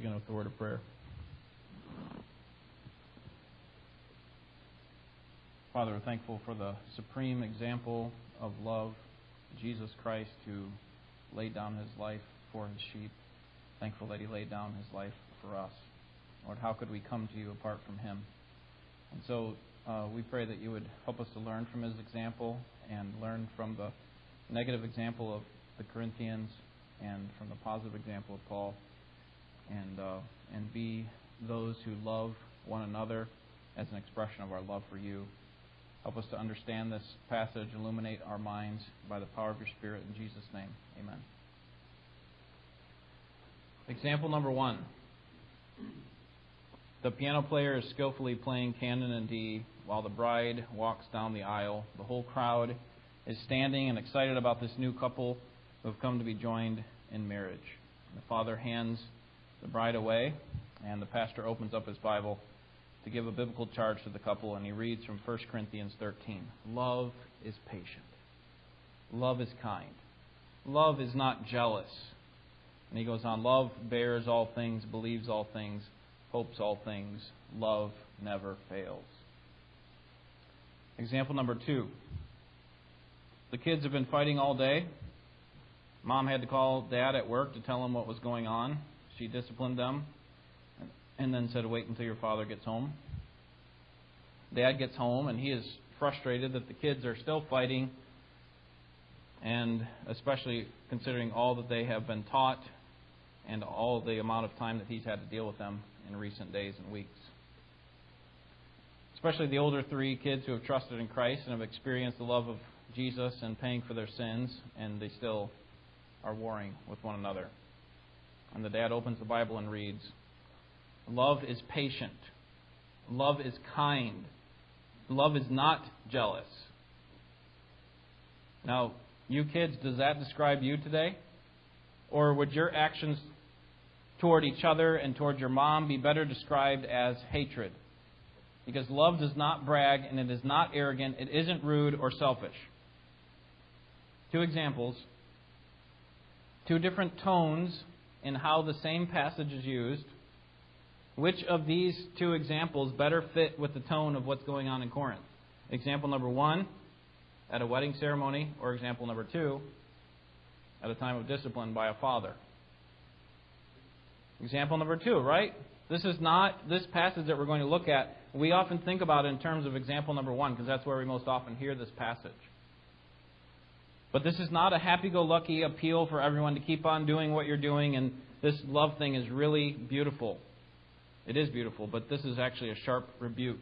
begin with the word of prayer. Father, we're thankful for the supreme example of love, Jesus Christ, who laid down his life for his sheep. Thankful that he laid down his life for us. Lord, how could we come to you apart from him? And so uh, we pray that you would help us to learn from his example and learn from the negative example of the Corinthians and from the positive example of Paul and, uh, and be those who love one another as an expression of our love for you. Help us to understand this passage, illuminate our minds by the power of your Spirit. In Jesus' name, amen. Example number one. The piano player is skillfully playing Canon in D while the bride walks down the aisle. The whole crowd is standing and excited about this new couple who have come to be joined in marriage. The father hands the bride away, and the pastor opens up his Bible to give a biblical charge to the couple, and he reads from 1 Corinthians 13 Love is patient, love is kind, love is not jealous. And he goes on Love bears all things, believes all things, hopes all things, love never fails. Example number two. The kids have been fighting all day. Mom had to call dad at work to tell him what was going on. She disciplined them and then said, Wait until your father gets home. Dad gets home and he is frustrated that the kids are still fighting, and especially considering all that they have been taught and all the amount of time that he's had to deal with them in recent days and weeks. Especially the older three kids who have trusted in Christ and have experienced the love of Jesus and paying for their sins, and they still are warring with one another. And the dad opens the Bible and reads Love is patient, love is kind, love is not jealous. Now, you kids, does that describe you today? Or would your actions toward each other and toward your mom be better described as hatred? Because love does not brag and it is not arrogant, it isn't rude or selfish. Two examples, two different tones in how the same passage is used. Which of these two examples better fit with the tone of what's going on in Corinth? Example number one, at a wedding ceremony, or example number two, at a time of discipline by a father. Example number two, right? This is not this passage that we're going to look at. We often think about it in terms of example number one because that's where we most often hear this passage. But this is not a happy go lucky appeal for everyone to keep on doing what you're doing, and this love thing is really beautiful. It is beautiful, but this is actually a sharp rebuke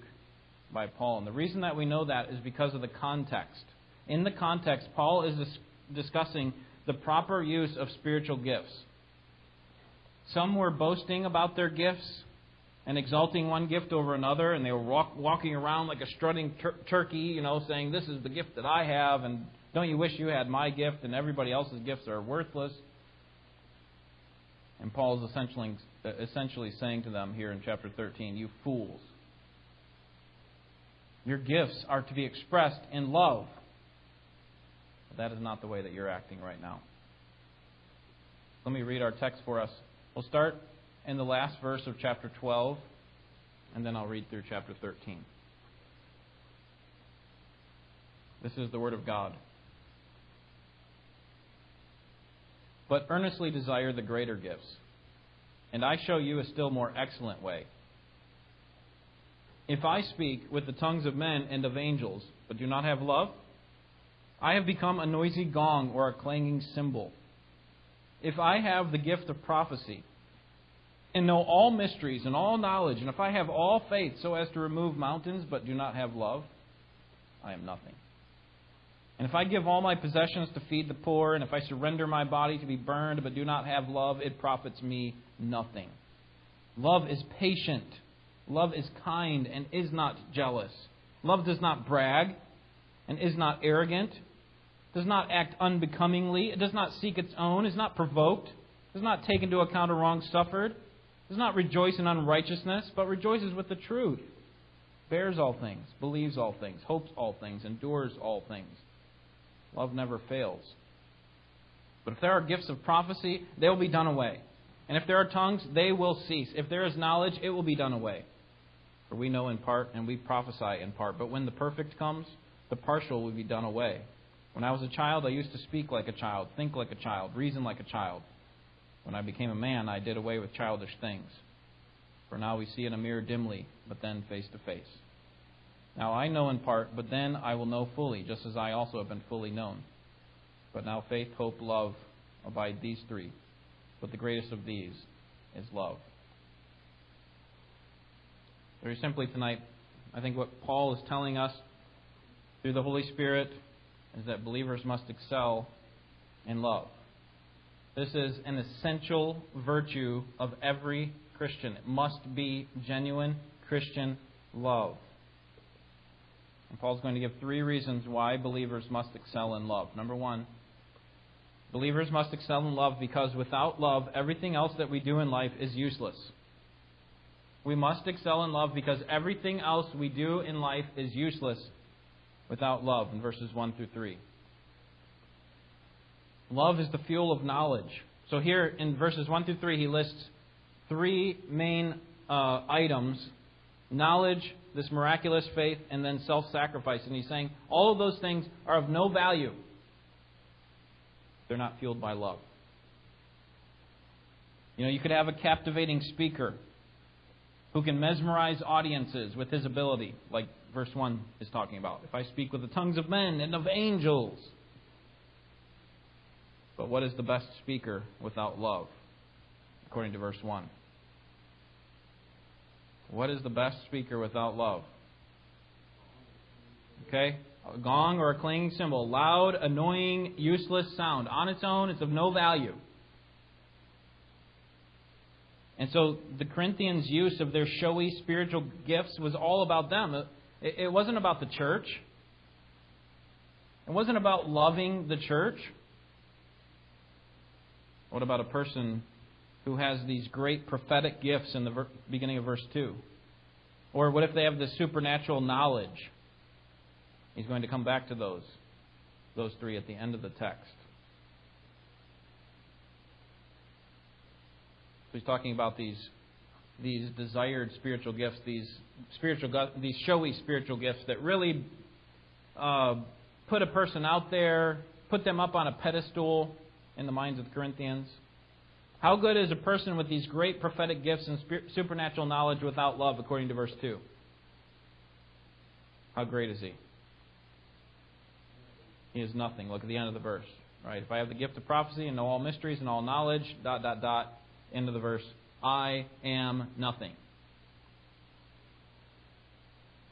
by Paul. And the reason that we know that is because of the context. In the context, Paul is discussing the proper use of spiritual gifts. Some were boasting about their gifts and exalting one gift over another, and they were walk, walking around like a strutting tur- turkey, you know, saying, This is the gift that I have, and don't you wish you had my gift and everybody else's gifts are worthless? And Paul is essentially, essentially saying to them here in chapter 13, You fools. Your gifts are to be expressed in love. But that is not the way that you're acting right now. Let me read our text for us. We'll start in the last verse of chapter 12, and then I'll read through chapter 13. This is the Word of God. But earnestly desire the greater gifts. And I show you a still more excellent way. If I speak with the tongues of men and of angels, but do not have love, I have become a noisy gong or a clanging cymbal. If I have the gift of prophecy, and know all mysteries and all knowledge, and if I have all faith so as to remove mountains, but do not have love, I am nothing. And if I give all my possessions to feed the poor, and if I surrender my body to be burned but do not have love, it profits me nothing. Love is patient. Love is kind and is not jealous. Love does not brag and is not arrogant, does not act unbecomingly, it does not seek its own, is not provoked, does not take into account a wrong suffered, does not rejoice in unrighteousness, but rejoices with the truth, bears all things, believes all things, hopes all things, endures all things. Love never fails. But if there are gifts of prophecy, they will be done away. And if there are tongues, they will cease. If there is knowledge, it will be done away. For we know in part, and we prophesy in part. But when the perfect comes, the partial will be done away. When I was a child, I used to speak like a child, think like a child, reason like a child. When I became a man, I did away with childish things. For now we see in a mirror dimly, but then face to face. Now I know in part, but then I will know fully, just as I also have been fully known. But now faith, hope, love abide these three. But the greatest of these is love. Very simply tonight, I think what Paul is telling us through the Holy Spirit is that believers must excel in love. This is an essential virtue of every Christian. It must be genuine Christian love. And Paul's going to give three reasons why believers must excel in love. Number one, believers must excel in love because without love, everything else that we do in life is useless. We must excel in love because everything else we do in life is useless without love, in verses 1 through 3. Love is the fuel of knowledge. So here in verses 1 through 3, he lists three main uh, items knowledge, this miraculous faith, and then self sacrifice. And he's saying all of those things are of no value. They're not fueled by love. You know, you could have a captivating speaker who can mesmerize audiences with his ability, like verse 1 is talking about. If I speak with the tongues of men and of angels. But what is the best speaker without love? According to verse 1. What is the best speaker without love? Okay? A gong or a clanging cymbal. Loud, annoying, useless sound. On its own, it's of no value. And so the Corinthians' use of their showy spiritual gifts was all about them. It wasn't about the church. It wasn't about loving the church. What about a person who has these great prophetic gifts in the beginning of verse 2? Or what if they have the supernatural knowledge? He's going to come back to those, those three at the end of the text. He's talking about these, these desired spiritual gifts, these spiritual, these showy spiritual gifts that really uh, put a person out there, put them up on a pedestal in the minds of the Corinthians. How good is a person with these great prophetic gifts and supernatural knowledge without love, according to verse 2? How great is he? He is nothing. Look at the end of the verse. Right? If I have the gift of prophecy and know all mysteries and all knowledge, dot, dot, dot, end of the verse, I am nothing.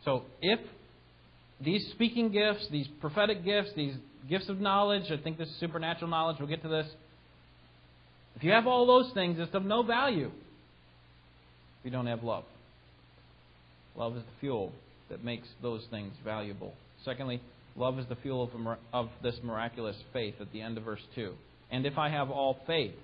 So if these speaking gifts, these prophetic gifts, these gifts of knowledge, I think this is supernatural knowledge, we'll get to this, if you have all those things, it's of no value if you don't have love. Love is the fuel that makes those things valuable. Secondly, love is the fuel of, of this miraculous faith at the end of verse 2. And if I have all faith,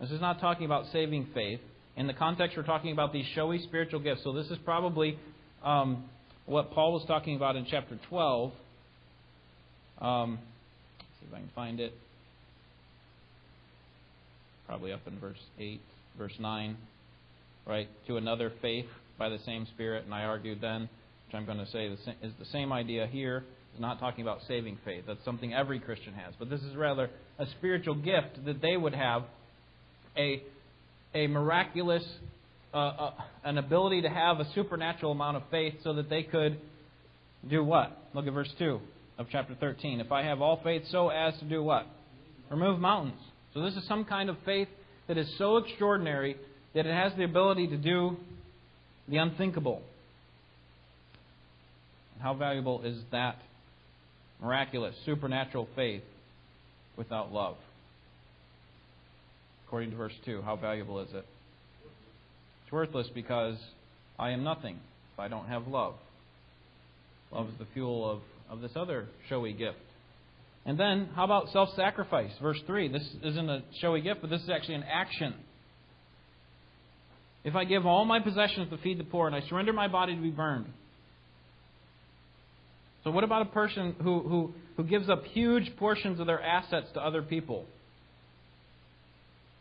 this is not talking about saving faith. In the context, we're talking about these showy spiritual gifts. So this is probably um, what Paul was talking about in chapter 12. Um, see if I can find it probably up in verse 8, verse 9, right? To another faith by the same Spirit. And I argued then, which I'm going to say is the same idea here. It's not talking about saving faith. That's something every Christian has. But this is rather a spiritual gift that they would have a, a miraculous, uh, uh, an ability to have a supernatural amount of faith so that they could do what? Look at verse 2 of chapter 13. If I have all faith so as to do what? Remove mountains. So this is some kind of faith that is so extraordinary that it has the ability to do the unthinkable. How valuable is that miraculous, supernatural faith without love? According to verse 2, how valuable is it? It's worthless because I am nothing if I don't have love. Love is the fuel of, of this other showy gift and then, how about self sacrifice? Verse 3. This isn't a showy gift, but this is actually an action. If I give all my possessions to feed the poor and I surrender my body to be burned. So, what about a person who, who, who gives up huge portions of their assets to other people?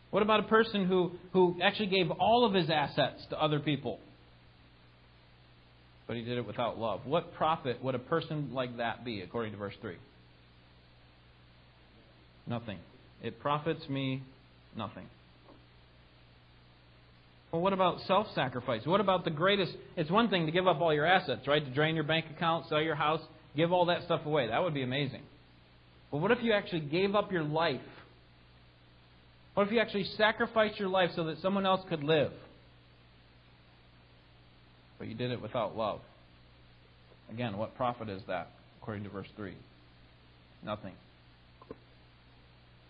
What about a person who, who actually gave all of his assets to other people? But he did it without love. What profit would a person like that be, according to verse 3? Nothing. It profits me nothing. Well, what about self sacrifice? What about the greatest? It's one thing to give up all your assets, right? To drain your bank account, sell your house, give all that stuff away. That would be amazing. But what if you actually gave up your life? What if you actually sacrificed your life so that someone else could live? But you did it without love. Again, what profit is that, according to verse 3? Nothing.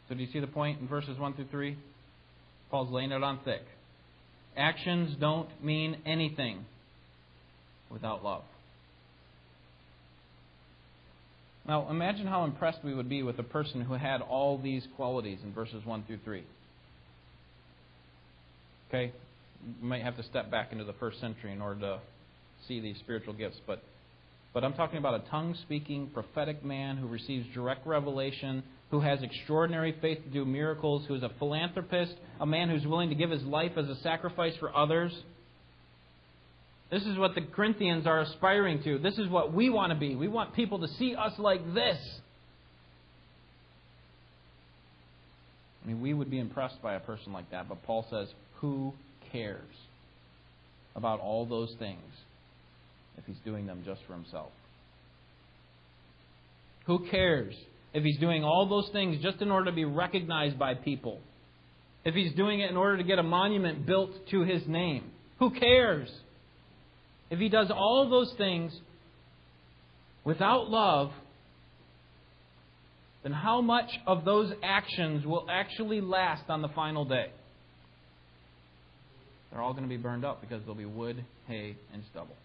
So, do you see the point in verses 1 through 3? Paul's laying it on thick. Actions don't mean anything without love. Now, imagine how impressed we would be with a person who had all these qualities in verses 1 through 3. Okay? We might have to step back into the first century in order to see these spiritual gifts, but but I'm talking about a tongue speaking prophetic man who receives direct revelation, who has extraordinary faith to do miracles, who is a philanthropist, a man who's willing to give his life as a sacrifice for others. This is what the Corinthians are aspiring to. This is what we want to be. We want people to see us like this. I mean, we would be impressed by a person like that, but Paul says, Who cares about all those things if he's doing them just for himself? Who cares if he's doing all those things just in order to be recognized by people? If he's doing it in order to get a monument built to his name? Who cares? If he does all those things without love, then how much of those actions will actually last on the final day? They're all going to be burned up because there'll be wood, hay, and stubble.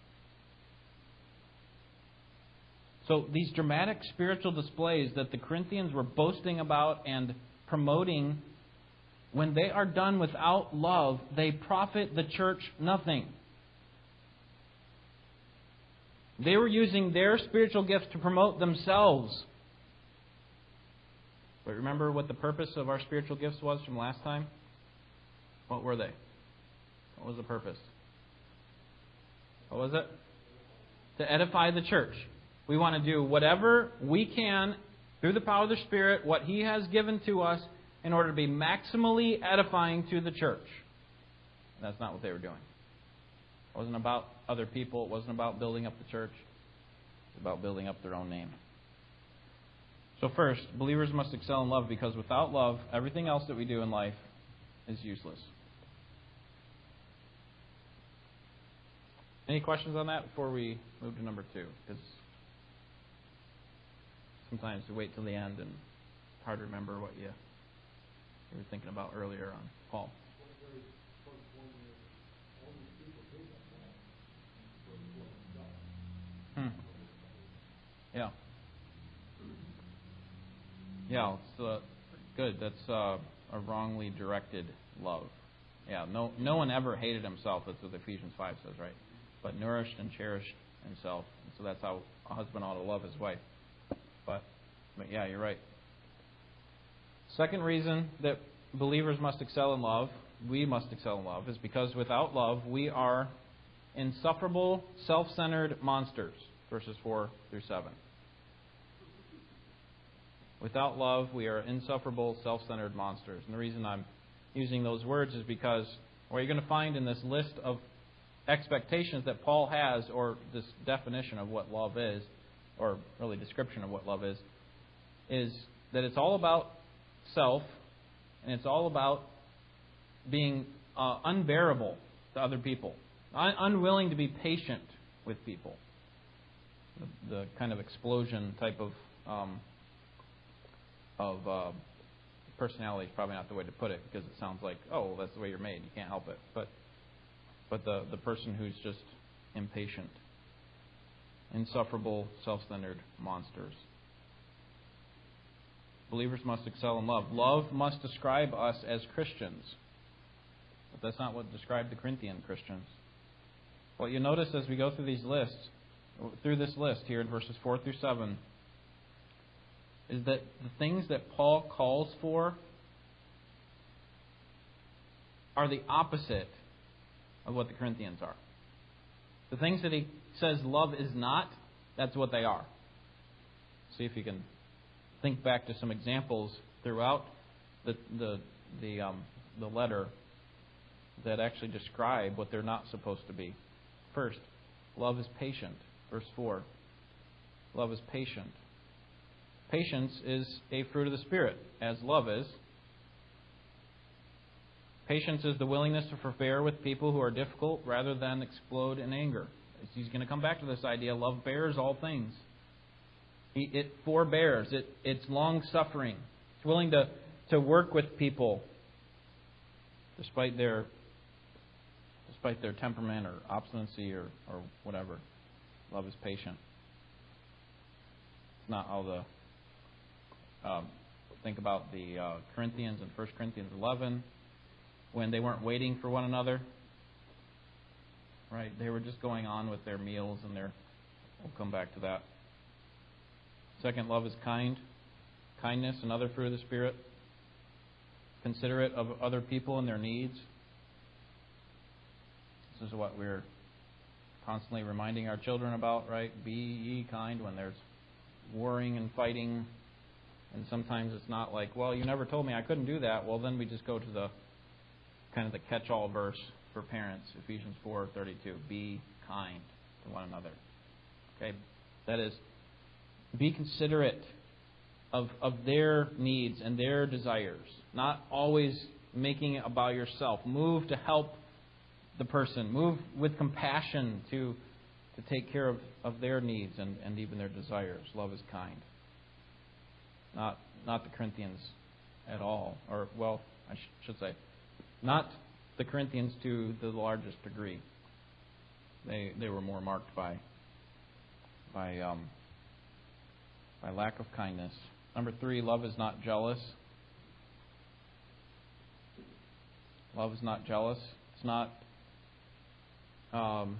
So, these dramatic spiritual displays that the Corinthians were boasting about and promoting, when they are done without love, they profit the church nothing. They were using their spiritual gifts to promote themselves. But remember what the purpose of our spiritual gifts was from last time? What were they? What was the purpose? What was it? To edify the church. We want to do whatever we can through the power of the Spirit, what He has given to us, in order to be maximally edifying to the church. And that's not what they were doing. It wasn't about other people. It wasn't about building up the church. It was about building up their own name. So, first, believers must excel in love because without love, everything else that we do in life is useless. Any questions on that before we move to number two? Because sometimes we wait till the end and it's hard to remember what you, you were thinking about earlier on Paul. Hmm. Yeah. Yeah, it's uh, good. That's uh, a wrongly directed love. Yeah, no, no one ever hated himself. That's what Ephesians five says, right? But nourished and cherished himself. And so that's how a husband ought to love his wife. But, but yeah, you're right. Second reason that believers must excel in love, we must excel in love, is because without love we are insufferable, self centered monsters. Verses 4 through 7. Without love, we are insufferable, self centered monsters. And the reason I'm using those words is because what you're going to find in this list of expectations that Paul has, or this definition of what love is, or really description of what love is, is that it's all about self, and it's all about being uh, unbearable to other people un- unwilling to be patient with people. The, the kind of explosion type of um, of uh, personality is probably not the way to put it because it sounds like oh well, that's the way you're made you can't help it but but the the person who's just impatient insufferable self-centered monsters. Believers must excel in love. Love must describe us as Christians. But that's not what described the Corinthian Christians. What you notice as we go through these lists, through this list here in verses 4 through 7, is that the things that Paul calls for are the opposite of what the Corinthians are. The things that he says love is not, that's what they are. See if you can think back to some examples throughout the the the um, the letter that actually describe what they're not supposed to be. First, love is patient. Verse four. Love is patient. Patience is a fruit of the Spirit, as love is. Patience is the willingness to forbear with people who are difficult rather than explode in anger. He's going to come back to this idea love bears all things. It forbears, it, it's long suffering. It's willing to, to work with people despite their despite their temperament or obstinacy or, or whatever. Love is patient. It's not all the um, think about the uh, Corinthians in 1 Corinthians 11 when they weren't waiting for one another. Right? They were just going on with their meals and their. We'll come back to that. Second, love is kind. Kindness, another fruit of the Spirit. Considerate of other people and their needs. This is what we're constantly reminding our children about, right? Be ye kind when there's warring and fighting. And sometimes it's not like, well, you never told me I couldn't do that. Well, then we just go to the kind of the catch-all verse for parents, Ephesians 4:32. Be kind to one another. Okay, that is be considerate of, of their needs and their desires, not always making it about yourself. Move to help the person, move with compassion to, to take care of, of their needs and, and even their desires. Love is kind. Not, not the Corinthians at all, or, well, I sh- should say, not the Corinthians to the largest degree. They, they were more marked by, by um, by lack of kindness. Number three, love is not jealous. Love is not jealous. It's not um,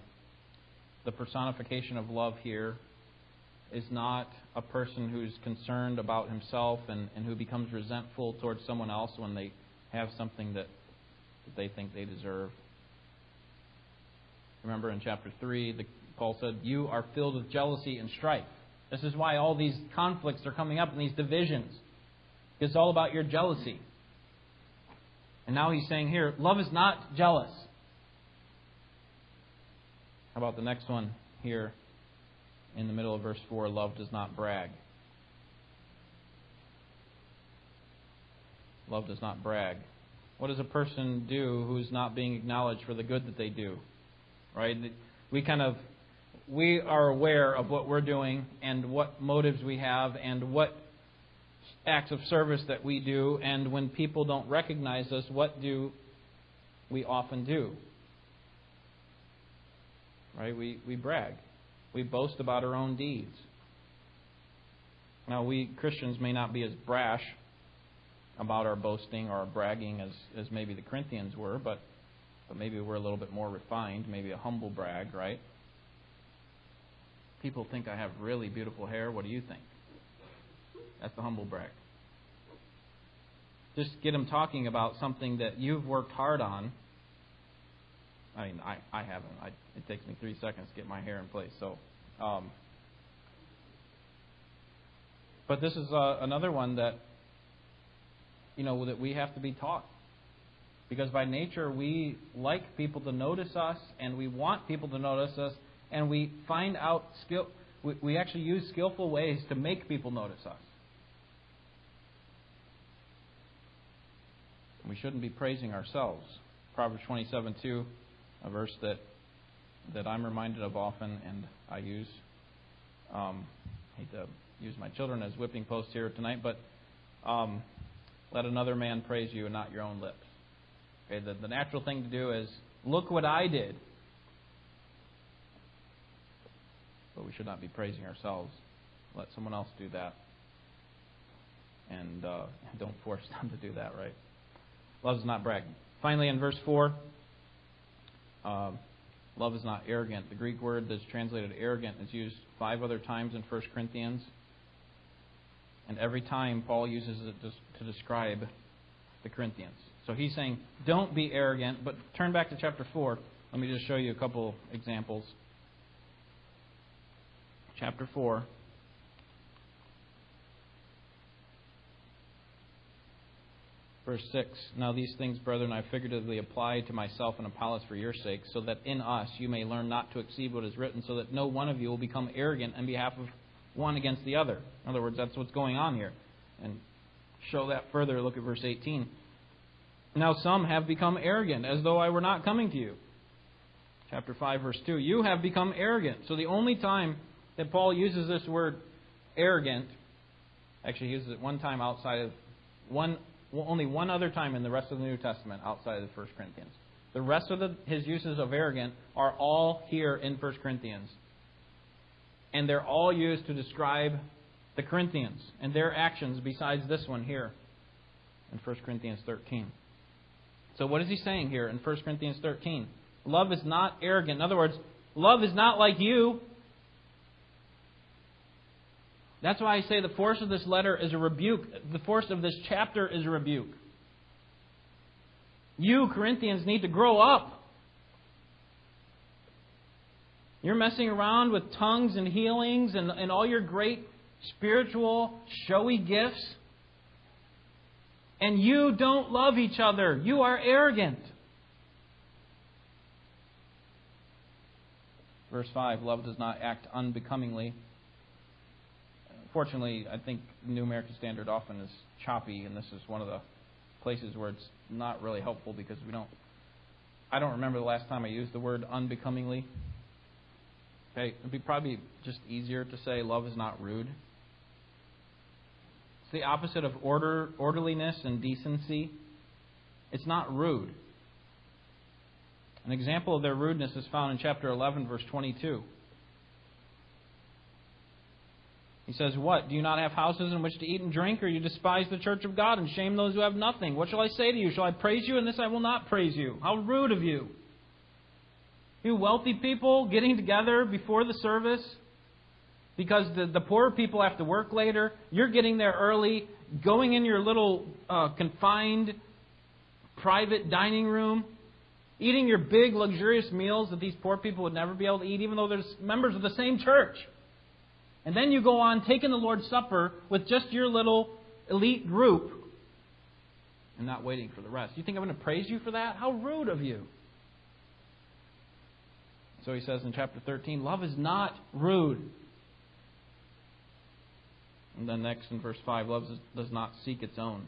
the personification of love here is not a person who's concerned about himself and, and who becomes resentful towards someone else when they have something that, that they think they deserve. Remember in chapter 3, the, Paul said, You are filled with jealousy and strife. This is why all these conflicts are coming up and these divisions. It's all about your jealousy. And now he's saying here, love is not jealous. How about the next one here in the middle of verse 4? Love does not brag. Love does not brag. What does a person do who's not being acknowledged for the good that they do? Right? We kind of we are aware of what we're doing and what motives we have and what acts of service that we do. And when people don't recognize us, what do we often do? Right? We, we brag. We boast about our own deeds. Now, we Christians may not be as brash about our boasting or our bragging as, as maybe the Corinthians were, but, but maybe we're a little bit more refined, maybe a humble brag, right? People think I have really beautiful hair. What do you think? That's the humble brag. Just get them talking about something that you've worked hard on. I mean, I, I haven't. I, it takes me three seconds to get my hair in place. So, um, but this is uh, another one that you know that we have to be taught because by nature we like people to notice us and we want people to notice us and we find out skill. We, we actually use skillful ways to make people notice us. We shouldn't be praising ourselves. Proverbs 27:2, a verse that that I'm reminded of often and I use. Um, I hate to use my children as whipping posts here tonight, but um, let another man praise you and not your own lips. Okay, the, the natural thing to do is look what I did. but we should not be praising ourselves. Let someone else do that. And uh, don't force them to do that, right? Love is not bragging. Finally, in verse 4, uh, love is not arrogant. The Greek word that's translated arrogant is used five other times in 1 Corinthians. And every time Paul uses it to describe the Corinthians. So he's saying, don't be arrogant, but turn back to chapter 4. Let me just show you a couple examples. Chapter 4. Verse 6 Now these things, brethren, I figuratively apply to myself and Apollos for your sake, so that in us you may learn not to exceed what is written, so that no one of you will become arrogant on behalf of one against the other. In other words, that's what's going on here. And show that further, look at verse 18. Now some have become arrogant, as though I were not coming to you. Chapter 5, verse 2. You have become arrogant. So the only time that Paul uses this word arrogant, actually, he uses it one time outside of one only one other time in the rest of the New Testament outside of the 1 Corinthians. The rest of the, his uses of arrogant are all here in 1 Corinthians. And they're all used to describe the Corinthians and their actions besides this one here in 1 Corinthians 13. So, what is he saying here in 1 Corinthians 13? Love is not arrogant. In other words, love is not like you. That's why I say the force of this letter is a rebuke. The force of this chapter is a rebuke. You, Corinthians, need to grow up. You're messing around with tongues and healings and, and all your great spiritual, showy gifts. And you don't love each other. You are arrogant. Verse 5 Love does not act unbecomingly Fortunately, I think the New American Standard often is choppy, and this is one of the places where it's not really helpful because we don't. I don't remember the last time I used the word unbecomingly. Okay, it'd be probably just easier to say love is not rude. It's the opposite of order, orderliness and decency. It's not rude. An example of their rudeness is found in chapter 11, verse 22. He says, What? Do you not have houses in which to eat and drink, or you despise the church of God and shame those who have nothing? What shall I say to you? Shall I praise you? In this I will not praise you. How rude of you. You wealthy people getting together before the service because the, the poorer people have to work later. You're getting there early, going in your little uh, confined private dining room, eating your big luxurious meals that these poor people would never be able to eat, even though they're members of the same church. And then you go on taking the Lord's Supper with just your little elite group and not waiting for the rest. You think I'm going to praise you for that? How rude of you. So he says in chapter 13, love is not rude. And then next in verse 5, love does not seek its own.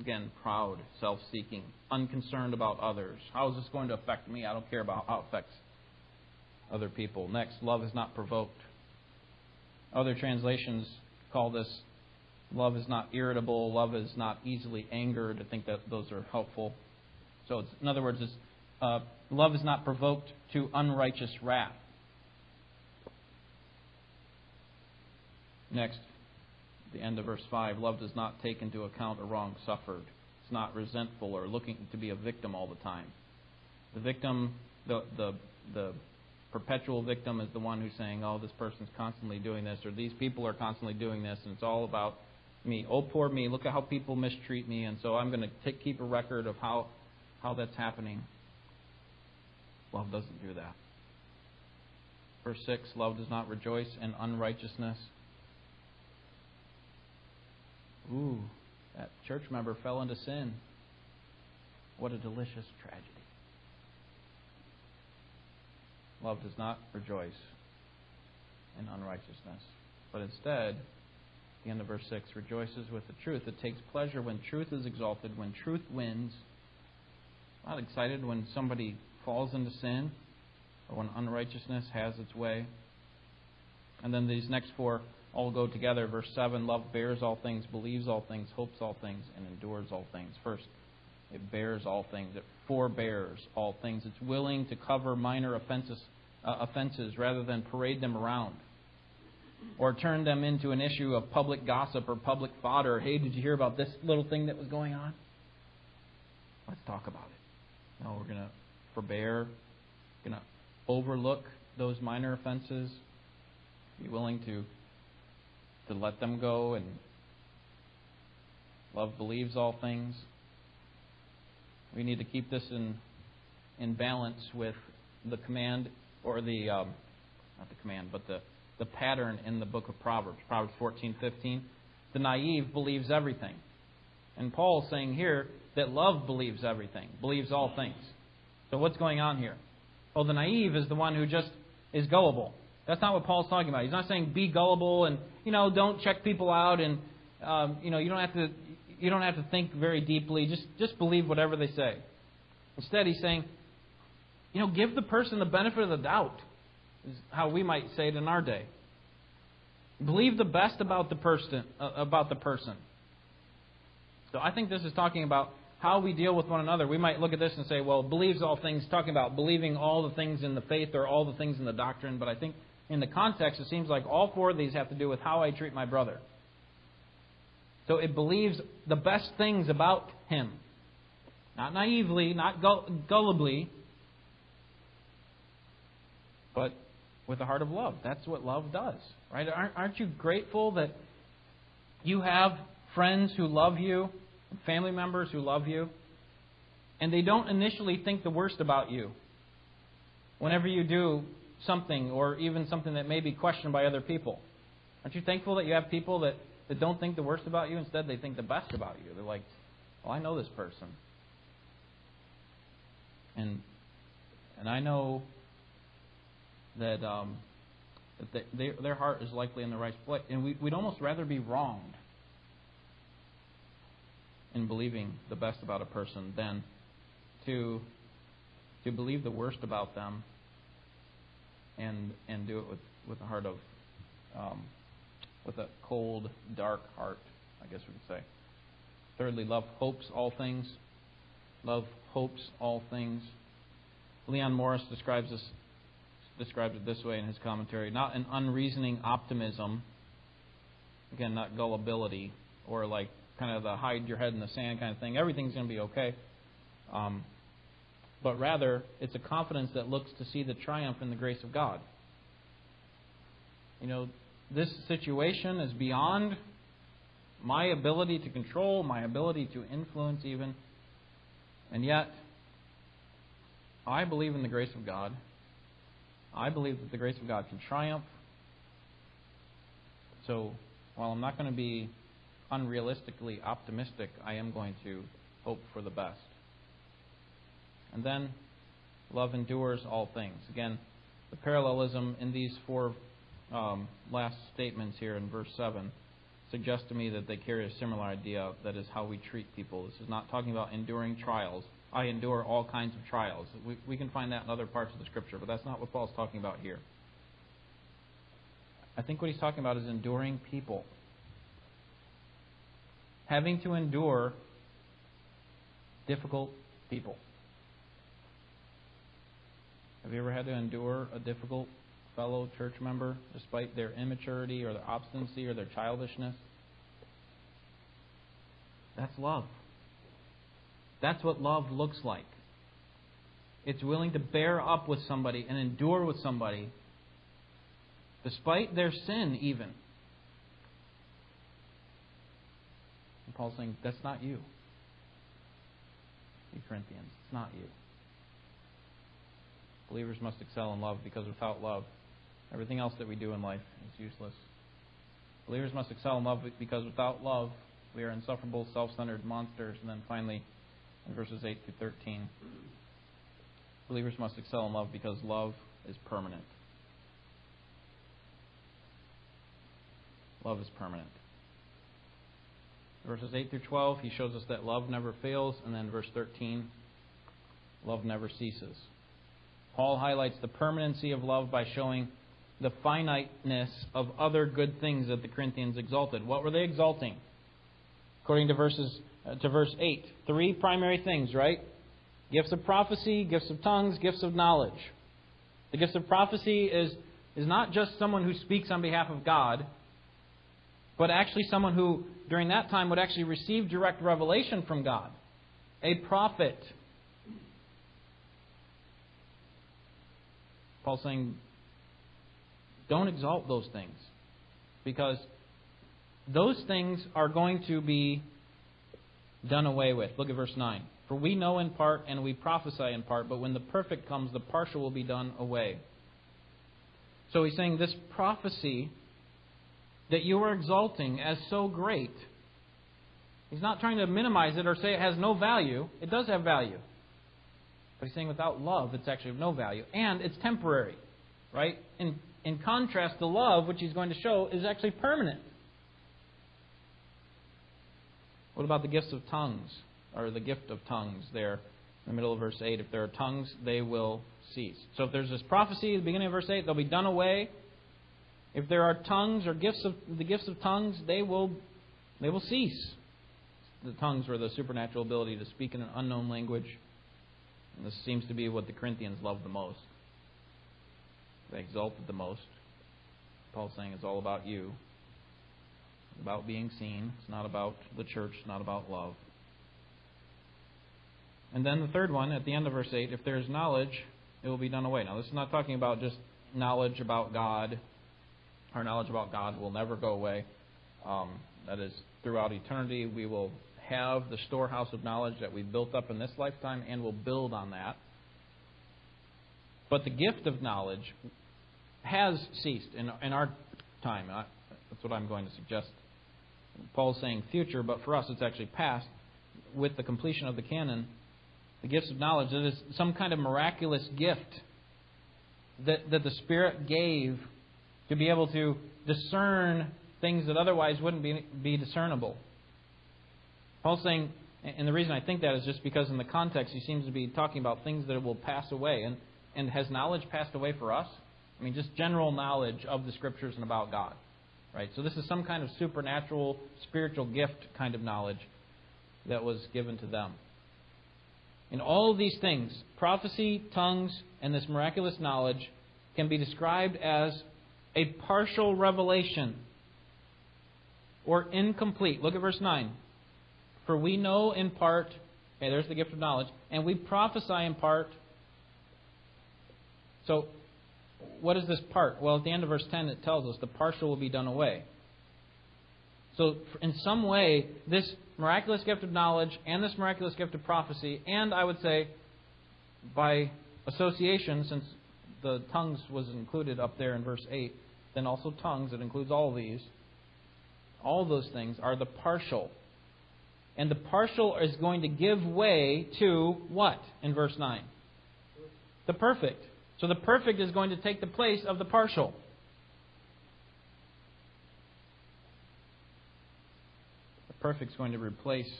Again, proud, self seeking, unconcerned about others. How is this going to affect me? I don't care about how it affects other people. Next, love is not provoked. Other translations call this love is not irritable, love is not easily angered. I think that those are helpful. So, in other words, uh, love is not provoked to unrighteous wrath. Next, the end of verse 5 love does not take into account a wrong suffered. It's not resentful or looking to be a victim all the time. The victim, the, the, the perpetual victim is the one who's saying, oh, this person's constantly doing this, or these people are constantly doing this, and it's all about me. Oh, poor me. Look at how people mistreat me, and so I'm going to keep a record of how, how that's happening. Love doesn't do that. Verse 6 Love does not rejoice in unrighteousness. Ooh, that church member fell into sin. What a delicious tragedy. Love does not rejoice in unrighteousness, but instead, the end of verse 6 rejoices with the truth. It takes pleasure when truth is exalted, when truth wins. Not excited when somebody falls into sin or when unrighteousness has its way. And then these next four all go together. Verse 7 Love bears all things, believes all things, hopes all things, and endures all things. First, it bears all things, it forbears all things. It's willing to cover minor offenses uh, offenses rather than parade them around or turn them into an issue of public gossip or public fodder. Hey, did you hear about this little thing that was going on? Let's talk about it. No, we're going to forbear, going to overlook those minor offenses, be willing to to let them go and love believes all things. We need to keep this in in balance with the command or the um, not the command, but the the pattern in the book of Proverbs, Proverbs 14:15. The naive believes everything. And Paul's saying here that love believes everything, believes all things. So what's going on here? Well, the naive is the one who just is gullible. That's not what Paul's talking about. He's not saying be gullible and you know don't check people out and um, you know you don't have to you don't have to think very deeply. Just just believe whatever they say. Instead, he's saying, you know, give the person the benefit of the doubt. Is how we might say it in our day. Believe the best about the person uh, about the person. So I think this is talking about how we deal with one another. We might look at this and say, well, believes all things, talking about believing all the things in the faith or all the things in the doctrine. But I think in the context, it seems like all four of these have to do with how I treat my brother. So it believes the best things about him. Not naively, not gullibly, but with a heart of love. That's what love does, right? Aren't you grateful that you have friends who love you, family members who love you, and they don't initially think the worst about you whenever you do something or even something that may be questioned by other people? Aren't you thankful that you have people that, that don't think the worst about you? Instead, they think the best about you. They're like, well, I know this person. And and I know that um, that they, their heart is likely in the right place. And we, we'd almost rather be wronged in believing the best about a person than to to believe the worst about them and and do it with with a heart of um, with a cold, dark heart. I guess we could say. Thirdly, love hopes all things. Love hopes all things. Leon Morris describes this describes it this way in his commentary: not an unreasoning optimism. Again, not gullibility or like kind of the hide your head in the sand kind of thing. Everything's going to be okay. Um, but rather, it's a confidence that looks to see the triumph in the grace of God. You know, this situation is beyond my ability to control, my ability to influence, even. And yet, I believe in the grace of God. I believe that the grace of God can triumph. So, while I'm not going to be unrealistically optimistic, I am going to hope for the best. And then, love endures all things. Again, the parallelism in these four um, last statements here in verse 7 suggests to me that they carry a similar idea that is how we treat people. This is not talking about enduring trials. I endure all kinds of trials. We, we can find that in other parts of the Scripture, but that's not what Paul's talking about here. I think what he's talking about is enduring people having to endure difficult people. Have you ever had to endure a difficult fellow church member despite their immaturity or their obstinacy or their childishness? That's love. That's what love looks like. It's willing to bear up with somebody and endure with somebody despite their sin, even. And Paul's saying, that's not you. You Corinthians, it's not you. Believers must excel in love because without love, everything else that we do in life is useless. Believers must excel in love because without love, we are insufferable, self centered monsters. And then finally, in verses 8 through 13, believers must excel in love because love is permanent. Love is permanent. Verses 8 through 12, he shows us that love never fails. And then verse 13, love never ceases. Paul highlights the permanency of love by showing the finiteness of other good things that the Corinthians exalted. What were they exalting? According to verses uh, to verse 8, three primary things, right? Gifts of prophecy, gifts of tongues, gifts of knowledge. The gifts of prophecy is is not just someone who speaks on behalf of God, but actually someone who, during that time, would actually receive direct revelation from God. A prophet. Paul's saying, don't exalt those things. Because those things are going to be done away with. Look at verse 9. For we know in part and we prophesy in part, but when the perfect comes, the partial will be done away. So he's saying this prophecy that you are exalting as so great. He's not trying to minimize it or say it has no value. It does have value. But he's saying without love, it's actually of no value. And it's temporary. Right? In, in contrast to love, which he's going to show, is actually permanent. What about the gifts of tongues? Or the gift of tongues there in the middle of verse 8? If there are tongues, they will cease. So if there's this prophecy at the beginning of verse 8, they'll be done away. If there are tongues or gifts of the gifts of tongues, they will they will cease. The tongues were the supernatural ability to speak in an unknown language. And this seems to be what the Corinthians loved the most. They exalted the most. Paul's saying it's all about you. It's about being seen. It's not about the church. It's not about love. And then the third one, at the end of verse 8, if there is knowledge, it will be done away. Now, this is not talking about just knowledge about God. Our knowledge about God will never go away. Um, that is, throughout eternity, we will have the storehouse of knowledge that we've built up in this lifetime, and will build on that. But the gift of knowledge has ceased in, in our time. That's what I'm going to suggest. Paul's saying future, but for us it's actually past. With the completion of the canon, the gifts of knowledge, it is some kind of miraculous gift that, that the Spirit gave to be able to discern things that otherwise wouldn't be, be discernible. Paul's saying, and the reason I think that is just because in the context he seems to be talking about things that will pass away. And, and has knowledge passed away for us? I mean, just general knowledge of the Scriptures and about God. Right? So this is some kind of supernatural, spiritual gift kind of knowledge that was given to them. In all of these things, prophecy, tongues, and this miraculous knowledge can be described as a partial revelation or incomplete. Look at verse 9. For we know in part, okay, there's the gift of knowledge, and we prophesy in part. So, what is this part? Well, at the end of verse 10, it tells us the partial will be done away. So, in some way, this miraculous gift of knowledge and this miraculous gift of prophecy, and I would say by association, since the tongues was included up there in verse 8, then also tongues, it includes all these. All those things are the partial and the partial is going to give way to what in verse 9? The perfect. So the perfect is going to take the place of the partial. The perfect is going to replace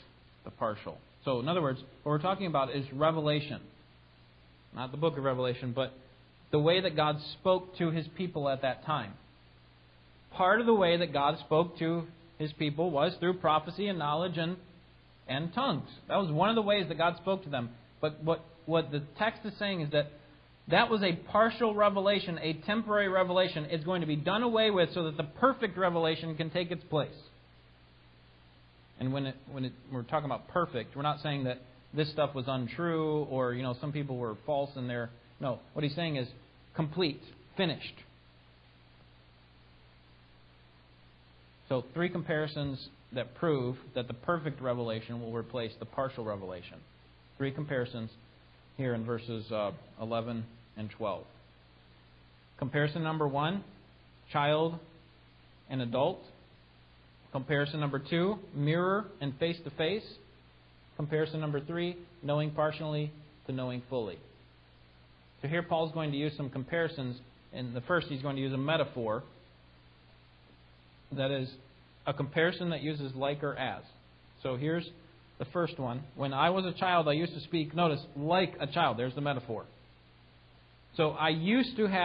the partial. So, in other words, what we're talking about is revelation. Not the book of Revelation, but the way that God spoke to his people at that time. Part of the way that God spoke to his people was through prophecy and knowledge and and tongues. That was one of the ways that God spoke to them. But what, what the text is saying is that that was a partial revelation, a temporary revelation. It's going to be done away with so that the perfect revelation can take its place. And when, it, when it, we're talking about perfect, we're not saying that this stuff was untrue or you know some people were false in their. No, what he's saying is complete, finished. So three comparisons that prove that the perfect revelation will replace the partial revelation. Three comparisons here in verses uh, 11 and 12. Comparison number one child and adult. Comparison number two mirror and face to face. Comparison number three knowing partially to knowing fully. So here Paul's going to use some comparisons. In the first, he's going to use a metaphor that is a comparison that uses like or as. So here's the first one. When I was a child, I used to speak, notice, like a child. There's the metaphor. So I used to have